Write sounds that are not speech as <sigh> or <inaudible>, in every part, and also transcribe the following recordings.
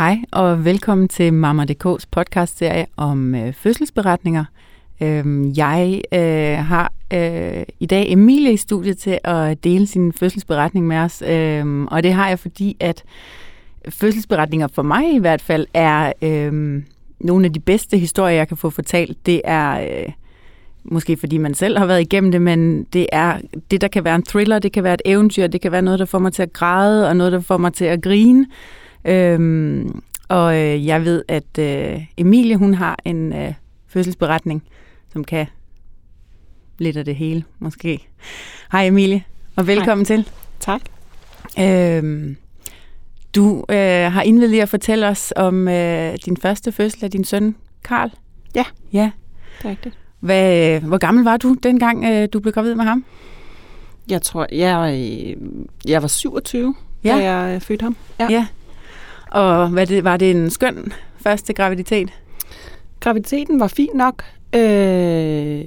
Hej og velkommen til Mama.dk's podcastserie om øh, fødselsberetninger. Øhm, jeg øh, har øh, i dag Emilie i studiet til at dele sin fødselsberetning med os, øhm, og det har jeg fordi, at fødselsberetninger for mig i hvert fald er øhm, nogle af de bedste historier, jeg kan få fortalt. Det er øh, måske fordi man selv har været igennem det, men det er det, der kan være en thriller, det kan være et eventyr, det kan være noget, der får mig til at græde, og noget, der får mig til at grine. Øhm, og øh, jeg ved, at øh, Emilie, hun har en øh, fødselsberetning, som kan lidt af det hele, måske. Hej Emilie, og velkommen Hej. til. Tak. Øhm, du øh, har indvidet lige at fortælle os om øh, din første fødsel af din søn, Karl. Ja, Ja. det er rigtigt. Hvad, hvor gammel var du, dengang øh, du blev gravid med ham? Jeg tror, jeg, øh, jeg var 27, Ja. da jeg øh, fødte ham. Ja. ja. Og hvad det, var det en skøn første graviditet? Graviditeten var fin nok. Øh,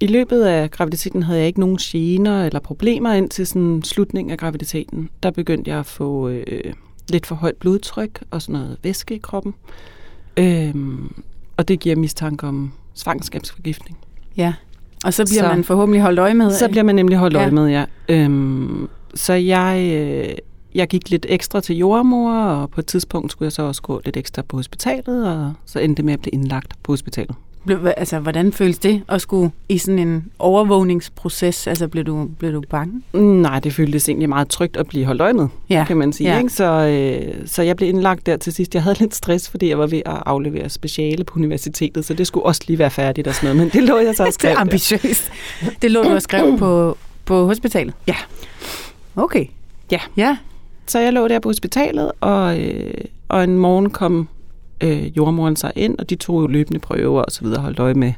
I løbet af graviditeten havde jeg ikke nogen gener eller problemer indtil sådan slutningen af graviditeten. Der begyndte jeg at få øh, lidt for højt blodtryk og sådan noget væske i kroppen. Øh, og det giver mistanke om svangerskabsforgiftning. Ja. Og så bliver Så- man forhåbentlig holdt øje med. Så bliver man nemlig holdt Ja. øje med, ja. Øhm, så jeg, øh, jeg gik lidt ekstra til jordmor, og på et tidspunkt skulle jeg så også gå lidt ekstra på hospitalet, og så endte det med at blive indlagt på hospitalet. Altså, hvordan føles det at skulle i sådan en overvågningsproces? Altså, blev du, blev du bange? Nej, det føltes egentlig meget trygt at blive holdt øje med, Ja. kan man sige. Ja. Ikke? Så, øh, så jeg blev indlagt der til sidst. Jeg havde <laughs> lidt stress, fordi jeg var ved at aflevere speciale på universitetet, så det skulle også lige være færdigt og sådan noget, men det lå jeg så og <laughs> Det er ambitiøst. Det lå du og skrev på, på hospitalet? Ja. Okay. Ja. Ja. Så jeg lå der på hospitalet, og, øh, og en morgen kom øh, jordmoren sig ind, og de tog jo løbende prøver og så videre, holdt øje med,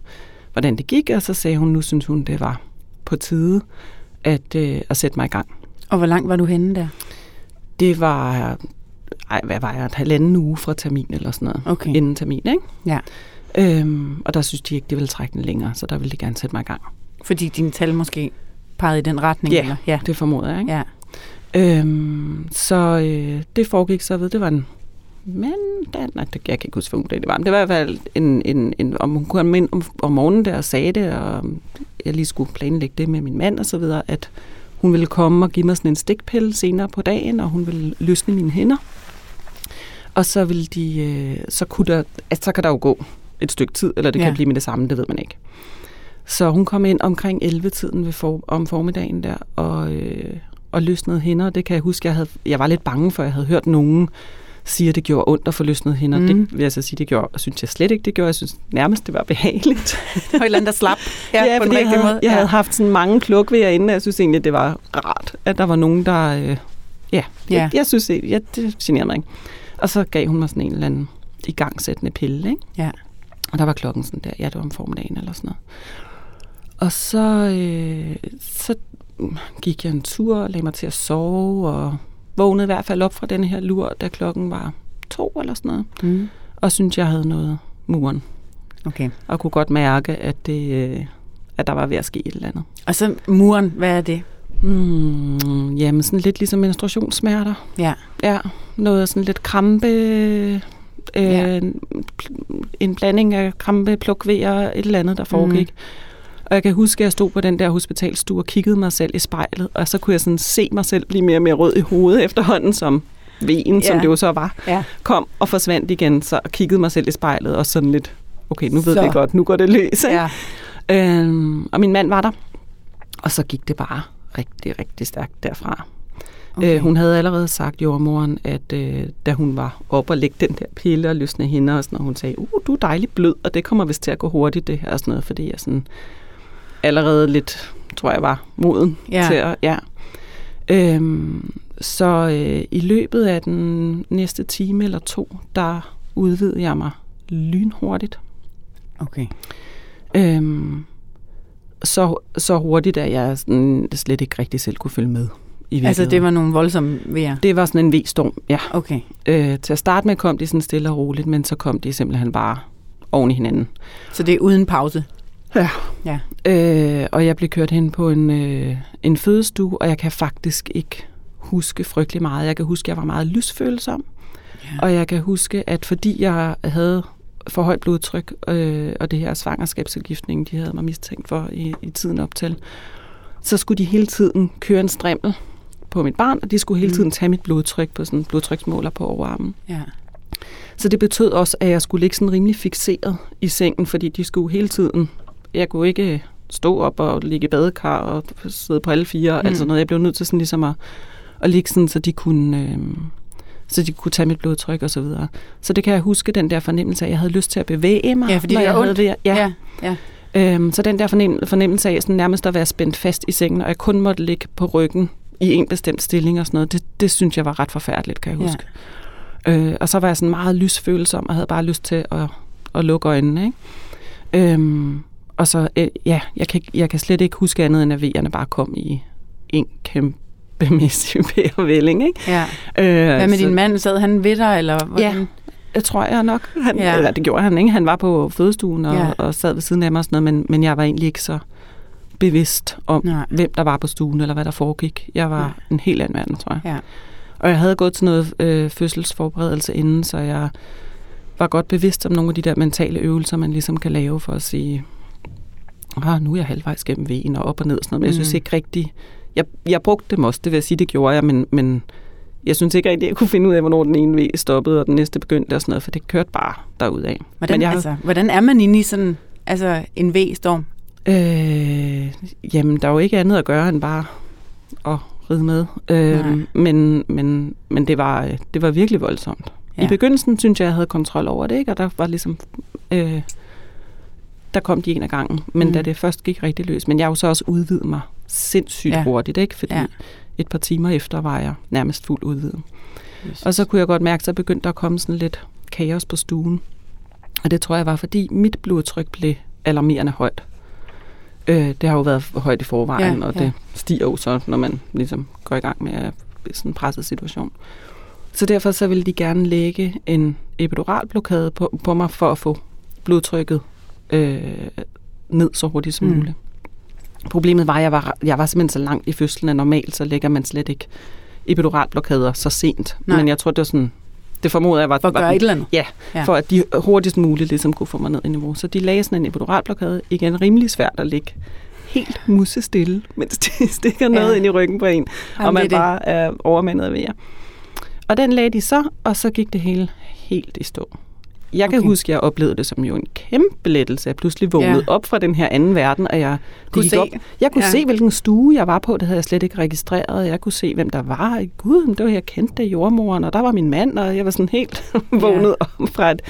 hvordan det gik, og så sagde hun, nu synes hun, det var på tide at, øh, at sætte mig i gang. Og hvor langt var du henne der? Det var, ej, hvad var jeg, et halvanden uge fra termin eller sådan noget, Okay. inden termin, ikke? Ja. Øhm, og der synes de ikke, det ville trække den længere, så der ville de gerne sætte mig i gang. Fordi dine tal måske pegede i den retning? Ja. Eller? ja. Det formoder jeg, ikke? Ja. Øhm, så øh, det foregik så ved, det var en men der, nej, det, jeg kan ikke huske, hvor det var. Men det var i hvert fald, en, en, en, om hun kom ind om, om morgenen der og sagde det, og jeg lige skulle planlægge det med min mand og så videre, at hun ville komme og give mig sådan en stikpille senere på dagen, og hun ville løsne mine hænder. Og så ville de, øh, så kunne der, altså, så kan der jo gå et stykke tid, eller det Ja. kan blive med det samme, det ved man ikke. Så hun kom ind omkring 11-tiden ved for, om formiddagen der, og, øh, og løsnede hænder. Det kan jeg huske, jeg, havde, jeg var lidt bange for, jeg havde hørt nogen sige, at det gjorde ondt at få løsnet hænder. Mhm. Mm. Det vil jeg så sige, det gjorde, synes jeg slet ikke, det gjorde. Jeg synes nærmest, det var behageligt. <laughs> Og et eller andet, der slap <laughs> ja, på den jeg, havde, måde. jeg ja. havde haft sådan mange klukvejer inden, og jeg synes egentlig, det var rart, at der var nogen, der... Øh, ja, Ja. jeg, jeg synes, det, ja, det generede mig ikke. Og så gav hun mig sådan en eller anden igangsættende pille, ikke? Ja. Og der var klokken sådan der, ja, det var om formiddagen eller sådan noget. Og så, øh, så gik jeg en tur og lagde mig til at sove, og vågnede i hvert fald op fra den her lur, da klokken var to eller sådan noget. Mm. Og syntes, jeg havde noget muren. Okay. Og kunne godt mærke, at, det, øh, at der var ved at ske et eller andet. Og så muren, hvad er det? Mm, jamen, sådan lidt ligesom menstruationssmerter. Ja. Ja, noget sådan lidt krampe, øh, Ja. ja. en blanding af krampe, plukvejer, et eller andet, der foregik. Mm. Og jeg kan huske, at jeg stod på den der hospitalstue og kiggede mig selv i spejlet, og så kunne jeg sådan se mig selv blive mere og mere rød i hovedet efterhånden, som vejen, som Ja. det jo så var, Ja. kom og forsvandt igen, så kiggede mig selv i spejlet og sådan lidt, okay, nu ved Så. vi godt, nu går det løs. Ikke? Ja. Øhm, og min mand var der, og så gik det bare rigtig, rigtig stærkt derfra. Okay. Øh, hun havde allerede sagt jordmoren, at øh, da hun var op og lægge den der pille og løsne hende, og sådan, og hun sagde, uh, du er dejlig blød, og det kommer vist til at gå hurtigt, det her og sådan noget, fordi jeg sådan allerede lidt, tror jeg, var moden Ja. til at, ja. Øhm, så øh, i løbet af den næste time eller to, der udvidede jeg mig lynhurtigt. Okay. Øhm, så, så hurtigt, at jeg sådan, slet ikke rigtig selv kunne følge med. I Altså, det var nogle voldsomme vejer. det var sådan en V-storm, ja. Okay. Øh, til at starte med kom de sådan stille og roligt, men så kom de simpelthen bare oven i hinanden. Så det er uden pause. Ja. Ja. Øh, og jeg blev kørt hen på en, øh, en fødestue, og jeg kan faktisk ikke huske frygtelig meget. Jeg kan huske, at jeg var meget lysfølsom, Ja. og jeg kan huske, at fordi jeg havde for højt blodtryk, øh, og det her svangerskabsudgiftning, de havde mig mistænkt for i, i tiden op til, så skulle de hele tiden køre en strimmel på mit barn, og de skulle hele Mm. tiden tage mit blodtryk på sådan en blodtryksmåler på overarmen. Ja. Så det betød også, at jeg skulle ligge sådan rimelig fixeret i sengen, fordi de skulle hele tiden... Jeg kunne ikke stå op og ligge i badekar og sidde på alle fire, Mm. altså noget. Jeg blev nødt til sådan ligesom at, at ligge sådan, så de kunne... Øh, så de kunne tage mit blodtryk og så videre. Så det kan jeg huske, den der fornemmelse af, at jeg havde lyst til at bevæge mig. Ja, fordi når det jeg havde ondt. ved- Ja, Ja. ja. Øhm, så den der fornem- fornemmelse af sådan nærmest at være spændt fast i sengen, og jeg kun måtte ligge på ryggen i en bestemt stilling og sådan noget, det, det synes jeg var ret forfærdeligt, kan jeg Ja. huske. Øh, og så var jeg sådan meget lysfølsom og havde bare lyst til at, at lukke øjnene. Ikke? Øhm, og så, øh, ja, jeg kan, jeg kan slet ikke huske andet, end at vejerne bare kom i en kæmpemæssig <laughs> pærevælling. Ikke? ja. Øh, Hvad med så- din mand? Sad han ved dig, eller hvordan? Ja. Jeg tror jeg nok. Han, Ja. Eller det gjorde han ikke. Han var på fødestuen og, Ja. og sad ved siden af mig og sådan noget, men, men jeg var egentlig ikke så bevidst om, Nej. Hvem der var på stuen, eller hvad der foregik. Jeg var Nej. En helt anden verden, tror jeg. Ja. Og jeg havde gået til noget øh, fødselsforberedelse inden, så jeg var godt bevidst om nogle af de der mentale øvelser, man ligesom kan lave for at sige, ah, nu er jeg halvvejs gennem vejen og op og ned og sådan noget. Men jeg synes Mm. ikke rigtigt... Jeg, jeg brugte dem også, det vil jeg sige, det gjorde jeg, men, men jeg synes ikke rigtigt, jeg kunne finde ud af, hvornår den ene vej stoppede, og den næste begyndte og sådan noget, for det kørte bare derudad. Hvordan, Men jeg, altså, hvordan er man inde i sådan altså, en V-storm? Øh, jamen, der er jo ikke andet at gøre end bare at ride med. Nej. Øh, men, men, men det var, øh, det var virkelig voldsomt. Ja. I begyndelsen synes jeg, jeg havde kontrol over det, ikke? og der var ligesom... Øh, der kom de en af gangen, men Mm. da det først gik rigtig løs. Men jeg har jo så også udvidet mig sindssygt Ja. hurtigt, ikke? fordi Ja. et par timer efter var jeg nærmest fuldt udvidet. Og så kunne jeg godt mærke, så begyndte der at komme sådan lidt kaos på stuen. Og det tror jeg var, fordi mit blodtryk blev alarmerende højt. Øh, det har jo været højt i forvejen, Ja, og ja. det stiger jo så, når man ligesom går i gang med at sådan en presset situation. Så derfor så ville de gerne lægge en epiduralblokade på, på mig for at få blodtrykket øh, ned så hurtigt som Mm. muligt. Problemet var, at jeg var, jeg var simpelthen så langt i fødslen, at normalt så lægger man slet ikke epiduralblokader så sent. Nej. Men jeg tror, det var sådan, det formoder jeg var, For at var gøre et eller andet? Ja, Ja. for at de hurtigst muligt ligesom kunne få mig ned i niveau. Så de lagde sådan en epiduralblokade. Igen rimelig svært at ligge helt musestille, <laughs> mens de stikker noget Ja. ind i ryggen på en, Jamen, og man det bare er overmandet af vejer. Og den lagde de så, og så gik det hele helt i stå. Jeg kan Okay. huske, at jeg oplevede det som jo en kæmpe lettelse. Jeg pludselig vågnede Ja. ja. op fra den her anden verden, og jeg Kunne se. Op. Jeg kunne Ja. ja. se, hvilken stue jeg var på. Det havde jeg slet ikke registreret. Jeg kunne se, hvem der var. Gud, det var jeg kendte jordmoren, og der var min mand, og jeg var sådan helt <laughs> vågnet op fra et...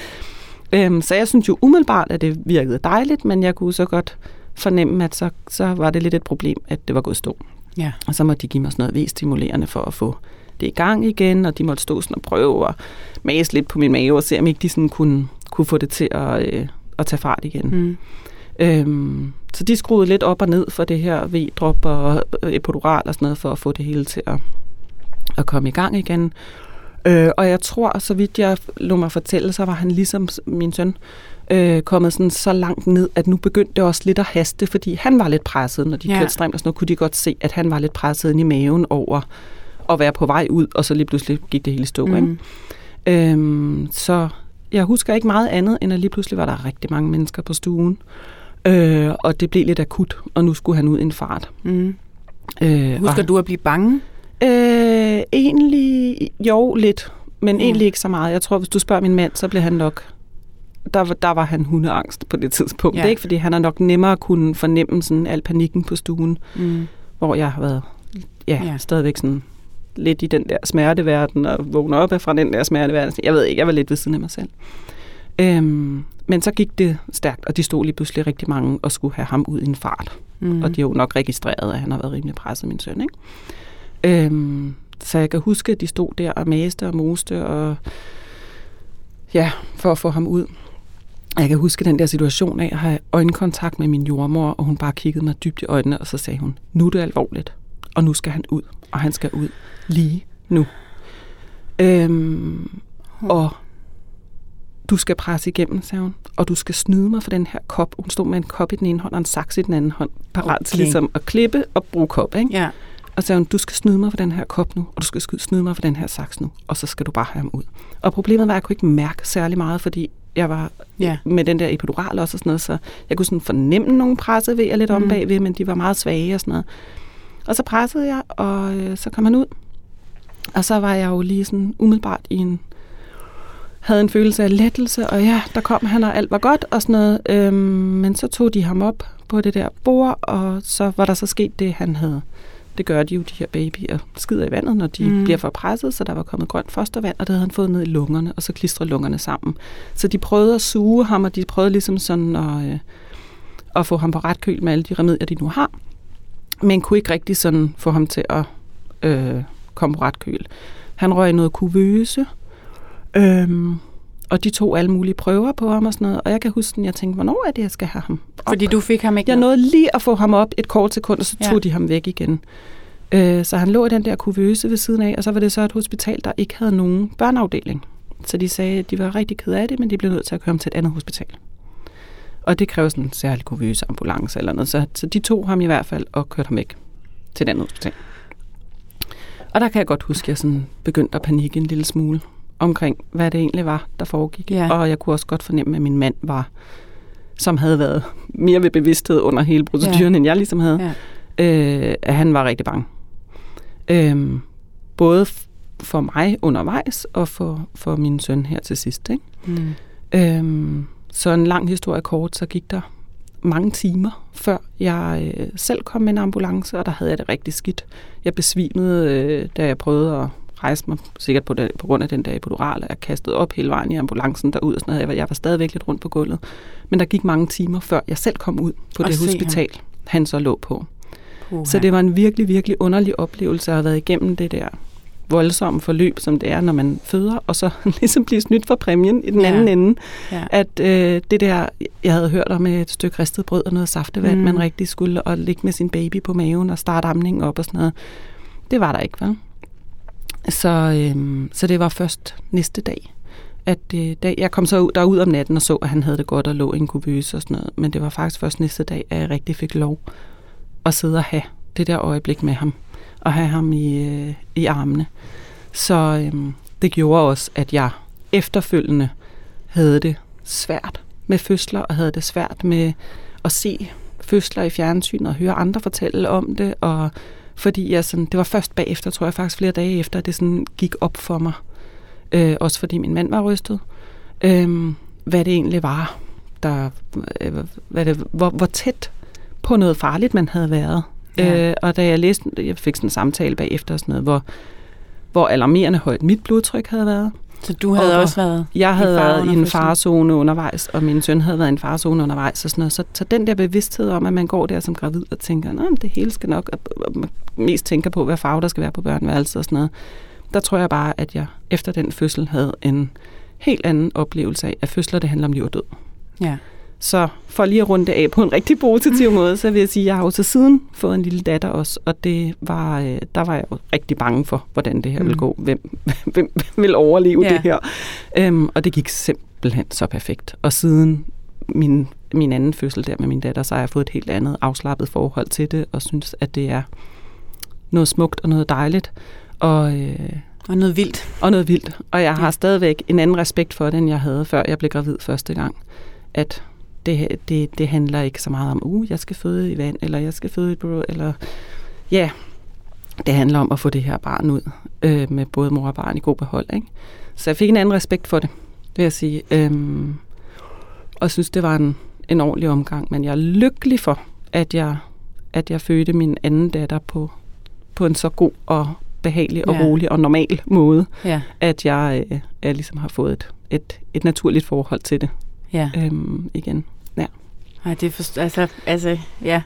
Øhm, så jeg synes jo umiddelbart, at det virkede dejligt, men jeg kunne så godt fornemme, at så, så var det lidt et problem, at det var gået stå. Ja. Og så måtte de give mig sådan noget V-stimulerende for at få det i gang igen, og de måtte stå sådan og prøve at mase lidt på min mave og se, om ikke de sådan kunne, kunne få det til at, øh, at tage fart igen. Mm. Øhm, så de skruede lidt op og ned for det her V-drop og øh, epidural og sådan noget, for at få det hele til at, at komme i gang igen. Øh, og jeg tror, så vidt jeg lå mig fortælle, så var han ligesom min søn øh, kommet sådan så langt ned, at nu begyndte det også lidt at haste, fordi han var lidt presset, når de ja. kørte stremt og sådan noget, kunne de godt se, at han var lidt presset ind i maven over at være på vej ud, og så lige pludselig gik det hele stå. Mm. Ikke? Mm. Øhm, så jeg husker ikke meget andet, end at lige pludselig var der rigtig mange mennesker på stuen. Øh, og det blev lidt akut, og nu skulle han ud i en fart. Mm. Øh, Husker og, du at blive bange? Øh, egentlig, jo, lidt. Men ja. egentlig ikke så meget. Jeg tror, hvis du spørger min mand, så bliver han nok... Der, var- der var han hundeangst på det tidspunkt. Ja. Det er ikke, fordi han har nok nemmere kunne fornemme sådan al panikken på stuen, Mm. hvor jeg har været Ja. ja. stadigvæk sådan lidt i den der smerteverden, og vågner op fra den der smerteverden. Jeg ved ikke, jeg var lidt ved siden af mig selv. Øhm, men så gik det stærkt, og de stod lige pludselig rigtig mange og skulle have ham ud i en fart. Mm. Og de har jo nok registreret, at han har været rimelig presset, min søn. Ikke? Øhm, så jeg kan huske, at de stod der og mæste og moste, og ja, for at få ham ud. Jeg kan huske den der situation af at have øjenkontakt med min jordmor, og hun bare kiggede mig dybt i øjnene, og så sagde hun, nu er det alvorligt, og nu skal han ud, og han skal ud lige nu. Øhm, og du skal presse igennem, sagde hun, og du skal snyde mig for den her kop. Hun stod med en kop i den ene hånd og en saks i den anden hånd, parat okay. til ligesom at klippe og bruge kop. Ikke? Ja. Og så sagde hun, du skal snyde mig for den her kop nu, og du skal snyde mig for den her saks nu, og så skal du bare have ham ud. Og problemet var, at jeg kunne ikke mærke særlig meget, fordi jeg var Ja. med den der epidural også og sådan noget, så jeg kunne sådan fornemme nogle pressevejer lidt om Mm. bagved, men de var meget svage og sådan noget. Og så pressede jeg, og øh, så kom han ud. Og så var jeg jo lige sådan umiddelbart i en havde en følelse af lettelse, og ja, der kom han, og alt var godt og sådan noget. Øhm, men så tog de ham op på det der bord, og så var der så sket det, han havde. Det gør de jo, de her babyer, skider i vandet, når de Mm. bliver for presset, så der var kommet grønt fostervand, og det havde han fået ned i lungerne, og så klistrede lungerne sammen. Så de prøvede at suge ham, og de prøvede ligesom sådan at, øh, at få ham på ret køl med alle de remedier, de nu har. Men kunne ikke rigtig sådan få ham til at øh, komme på ret køl. Han røg i noget kuvøse, øhm, og de tog alle mulige prøver på ham og sådan noget. Og jeg kan huske, at jeg tænkte, hvornår er det, jeg skal have ham op? Fordi du fik ham ikke Jeg nåede lige at få ham op et kort sekund, og så Ja. tog de ham væk igen. Øh, så han lå i den der kuvøse ved siden af, og så var det så et hospital, der ikke havde nogen børneafdeling. Så de sagde, at de var rigtig ked af det, men de blev nødt til at køre ham til et andet hospital. Og det kræver sådan en særlig kuvøse ambulance eller noget. Så, så de tog ham i hvert fald og kørte ham væk til andet hospital. Og der kan jeg godt huske, at jeg sådan begyndte at panikke en lille smule omkring, hvad det egentlig var, der foregik. Ja. Og jeg kunne også godt fornemme, at min mand var, som havde været mere ved bevidsthed under hele proceduren, ja. end jeg ligesom havde, Ja. øh, at han var rigtig bange. Øhm, både for mig undervejs, og for, for min søn her til sidst. Ikke? Mm. Øhm, så en lang historie kort, så gik der mange timer, før jeg øh, selv kom med en ambulance, og der havde jeg det rigtig skidt. Jeg besvimede, øh, da jeg prøvede at rejse mig, sikkert på, det, på grund af den der epidural, og jeg kastede op hele vejen i ambulancen derud og sådan noget. Jeg var, jeg var stadigvæk lidt rundt på gulvet. Men der gik mange timer, før jeg selv kom ud på Og det se ham. hospital, han så lå på. Puha. Så det var en virkelig, virkelig underlig oplevelse at have været igennem det der voldsomme forløb, som det er, når man føder, og så <laughs> ligesom blive snydt for præmien i den Ja. anden ende. Ja. At øh, det der, jeg havde hørt om et stykke ristet brød og noget saftevand, Mm. man rigtig skulle, og ligge med sin baby på maven og starte amningen op og sådan noget. Det var der ikke, vel? Så, øhm, så det var først næste dag, at øh, dag, jeg kom så ud, derud om natten og så, at han havde det godt og lå i en kuvøse og sådan noget. Men det var faktisk først næste dag, at jeg rigtig fik lov at sidde og have det der øjeblik med ham. Og have ham i, øh, i armene. Så øh, det gjorde også, at jeg efterfølgende havde det svært med fødsler, og havde det svært med at se fødsler i fjernsynet og høre andre fortælle om det, og fordi jeg sådan, det var først bagefter, tror jeg faktisk flere dage efter, at det sådan gik op for mig. Øh, også fordi min mand var rystet. Øh, hvad det egentlig var, der, øh, hvad det, hvor, hvor tæt på noget farligt man havde været. Ja. Øh, og da jeg læste, jeg fik sådan en samtale bagefter og sådan noget, hvor, hvor alarmerende højt mit blodtryk havde været. Så du havde Og også været Jeg havde været i en farzone undervejs, og min søn havde været i en farzone undervejs og sådan noget. Så, så den der bevidsthed om, at man går der som gravid og tænker, at det hele skal nok, og mest tænker på, hvad farve der skal være på børneværelset og sådan noget. Der tror jeg bare, at jeg efter den fødsel havde en helt anden oplevelse af, at fødsler det handler om liv og død. Ja. Så for lige at runde det af på en rigtig positiv måde, så vil jeg sige, at jeg har jo til siden fået en lille datter også, og det var, øh, der var jeg jo rigtig bange for, hvordan det her Mm. mm. ville gå. Hvem, <laughs> hvem vil overleve ja. det her? Øhm, og det gik simpelthen så perfekt. Og siden min, min anden fødsel der med min datter, så har jeg fået et helt andet afslappet forhold til det, og synes, at det er noget smukt og noget dejligt. Og, øh, Og noget vildt. og noget vildt. Og jeg har Ja. stadigvæk en anden respekt for det, end jeg havde, før jeg blev gravid første gang. At det, det, det handler ikke så meget om, uh, jeg skal føde i vand, eller jeg skal føde i brød, eller ja, det handler om at få det her barn ud øh, med både mor og barn i god behold. Ikke? Så jeg fik en anden respekt for det, vil jeg sige. Øhm, og synes, det var en, en ordentlig omgang. Men jeg er lykkelig for, at jeg, at jeg fødte min anden datter på, på en så god og behagelig og Ja. rolig og normal måde, Ja, at jeg, øh, jeg ligesom har fået et, et, et naturligt forhold til det ja. øhm, igen. Ja. Nej, det er for, altså, altså, ja.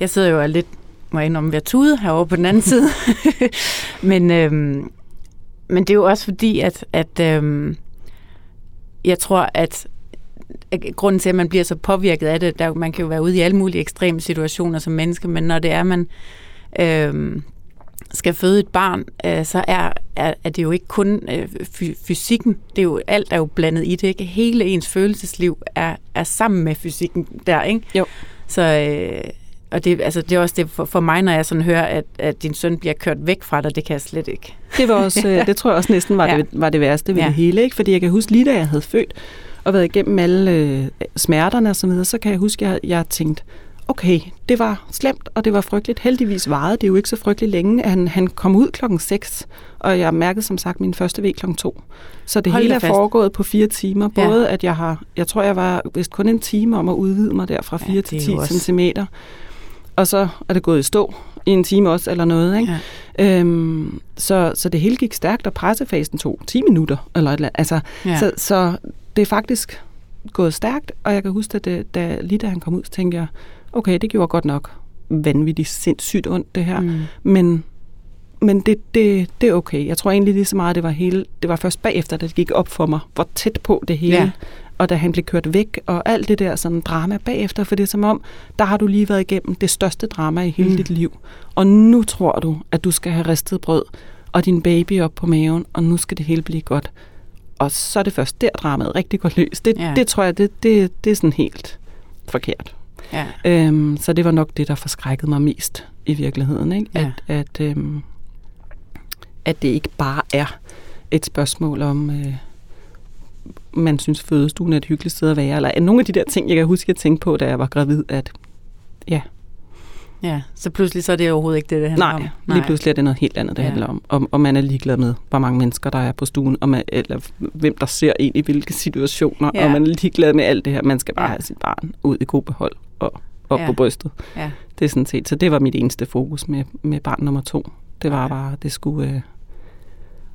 Jeg sidder jo og lidt, må jeg indrømme, ved at tude herovre på den anden side. <laughs> men, øhm, men det er jo også fordi, at, at øhm, jeg tror, at at grunden til, at man bliver så påvirket af det, der, man kan jo være ude i alle mulige ekstreme situationer som menneske, men når det er, man øhm, skal føde et barn, øh, så er, er, er det jo ikke kun øh, fy- fysikken, det er jo, alt er jo blandet i det, ikke? Hele ens følelsesliv er, er sammen med fysikken der, ikke? Jo. Så, øh, og det, altså, det er også det for, for mig, når jeg sådan hører, at, at din søn bliver kørt væk fra dig, det kan jeg slet ikke. Det var også, øh, <laughs> det tror jeg også næsten var, Ja. ja. det, var det værste ved Ja. ja. det hele, ikke? Fordi jeg kan huske, lige da jeg havde født og været igennem alle øh, smerterne og så videre, så kan jeg huske, at jeg, jeg tænkte, okay, det var slemt, og det var frygteligt. Heldigvis varede det jo ikke så frygteligt længe. Han, han kom ud klokken 6, og jeg mærkede som sagt min første V klokken 2. Så det Hold hele er fast. foregået på fire timer. Ja. Både at jeg har, jeg tror jeg var vist kun en time om at udvide mig der fra Ja, 4 det til er 10 jo også- centimeter. Og så er det gået i stå i en time også, eller noget, ikke? Ja. Øhm, så, så det hele gik stærkt, og pressefasen tog 10 minutter. Eller et eller andet. Altså, Ja. ja. så, så det er faktisk gået stærkt, og jeg kan huske, at det, da, lige da han kom ud, så tænkte jeg, okay, det gjorde godt nok vanvittigt sindssygt ondt, det her. Mm. Men, men det, det, det er okay. Jeg tror egentlig lige så meget, det var, hele, det var først bagefter, da det gik op for mig, hvor tæt på det hele. Ja. Og da han blev kørt væk, og alt det der sådan drama bagefter, for det er som om, der har du lige været igennem det største drama i hele Mm. dit liv. Og nu tror du, at du skal have ristet brød, og din baby op på maven, og nu skal det hele blive godt. Og så er det først der dramaet rigtig går løs. Det, ja. det tror jeg, det, det, det er sådan helt forkert. Ja. Øhm, så det var nok det, der forskrækkede mig mest i virkeligheden. Ikke? Ja. At, at, øhm, at det ikke bare er et spørgsmål om, øh, man synes fødestuen er et hyggeligt sted at være. Eller nogle af de der ting, jeg kan huske, jeg tænkte på, da jeg var gravid, at ja, så pludselig så er det overhovedet ikke det, det handler nej, om. lige pludselig er det noget helt andet, det Ja. ja. handler om. om. Og man er ligeglad med, hvor mange mennesker der er på stuen, og man, eller hvem der ser ind i hvilke situationer, Ja. ja. og man er ligeglad med alt det her. Man skal bare Ja. ja. have sit barn ud i god behold og op Ja. ja. på brystet. Ja. Det er sådan set, så det var mit eneste fokus med, med barn nummer to. Det var bare, det skulle... Øh,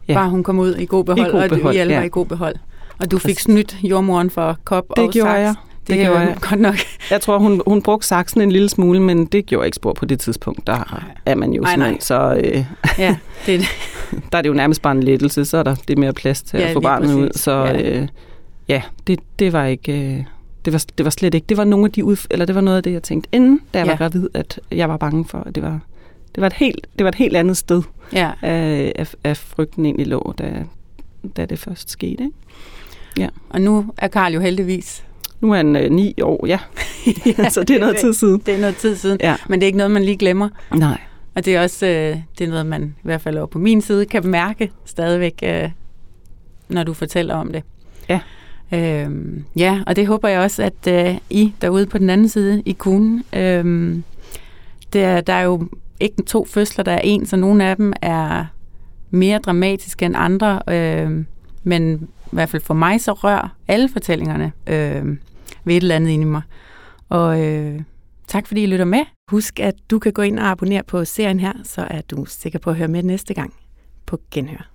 Ja. Bare hun kom ud i god behold, god og behold, vi alle ja. var i god behold. Og du fik snydt jordmoren for kop det og gjorde saks. jeg. Det, Det er gjorde jo jeg. godt nok. Jeg tror, hun, hun brugte saksen en lille smule, men det gjorde ikke spor på det tidspunkt. Der Nej. er man jo Nej, sådan, nej. så øh, <laughs> Ja, det det. <laughs> der er det jo nærmest bare en lettelse, så er der det mere plads til Ja, at få barnet ud. præcis. Så Ja. øh, ja, det, det var ikke... Øh, det var, det var slet ikke. Det var nogle af de udf- eller det var noget af det, jeg tænkte inden, da jeg Ja. var gravid, at jeg var bange for. at Det var, det var, et, helt, det var et helt andet sted, Ja. af, af, af frygten egentlig lå, da, da det først skete. Ikke? Og nu er Karl jo heldigvis. Nu er han øh, ni år, ja. ja <laughs> <laughs> så det er noget tid siden. Det er noget tid siden. Ja. Men det er ikke noget, man lige glemmer. Nej. Og det er også øh, det er noget, man i hvert fald over på min side kan mærke stadigvæk, øh, når du fortæller om det. Ja. Øhm, ja, og det håber jeg også, at øh, I derude på den anden side i kunen, øhm, der, der er jo ikke to fødsler, der er en, så nogle af dem er mere dramatiske end andre, øh, men i hvert fald for mig så rør alle fortællingerne øh, ved et eller andet inde i mig. Og øh, tak fordi I lytter med. Husk, at du kan gå ind og abonnere på serien her, så er du sikker på at høre med næste gang på Genhør.